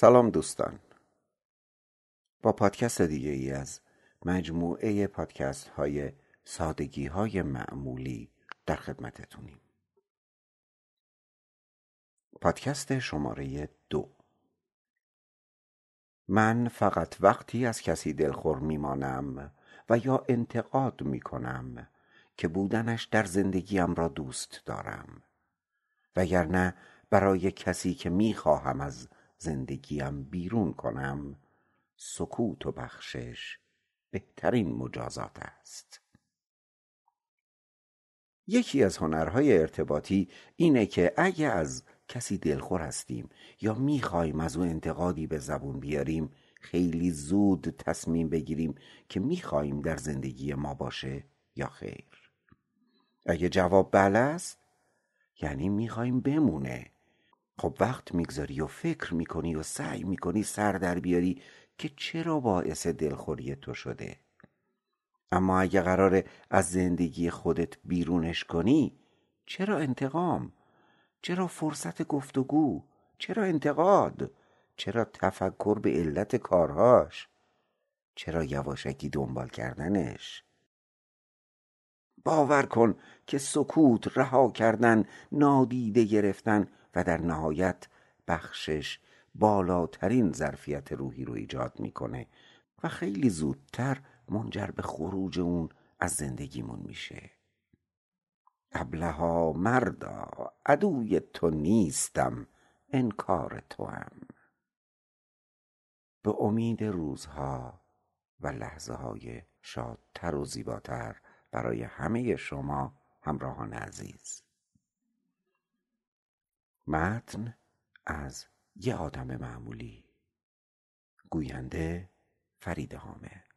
سلام دوستان. با پادکست دیگه ای از مجموعه پادکست های سادگی های معمولی در خدمتتونیم. پادکست شماره دو. من فقط وقتی از کسی دلخور میمانم و یا انتقاد می‌کنم که بودنش در زندگیم را دوست دارم وگرنه برای کسی که می‌خواهم از زندگیم بیرون کنم سکوت و بخشش بهترین مجازات است. یکی از هنرهای ارتباطی اینه که اگه از کسی دلخور هستیم یا می‌خوایم از او انتقادی به زبون بیاریم خیلی زود تصمیم بگیریم که می‌خواهیم در زندگی ما باشه یا خیر. اگه جواب بله است یعنی می‌خواهیم بمونه. خب وقت می‌گذاری و فکر می‌کنی و سعی می‌کنی سر در بیاری که چرا باعث دلخوری تو شده. اما اگه قراره از زندگی خودت بیرونش کنی چرا انتقام؟ چرا فرصت گفتگو؟ چرا انتقاد؟ چرا تفکر به علت کارهاش؟ چرا یواشکی دنبال کردنش؟ باور کن که سکوت رها کردن نادیده گرفتن و در نهایت بخشش بالاترین ظرفیت روحی رو ایجاد می‌کنه و خیلی زودتر منجر به خروج اون از زندگیمون میشه. ابلها مردا عدوی تو نیستم انکار توام. به امید روزها و لحظه های شادتر و زیباتر برای همه شما همراهان عزیز. متن از یه آدم معمولی. گوینده فرید حامد.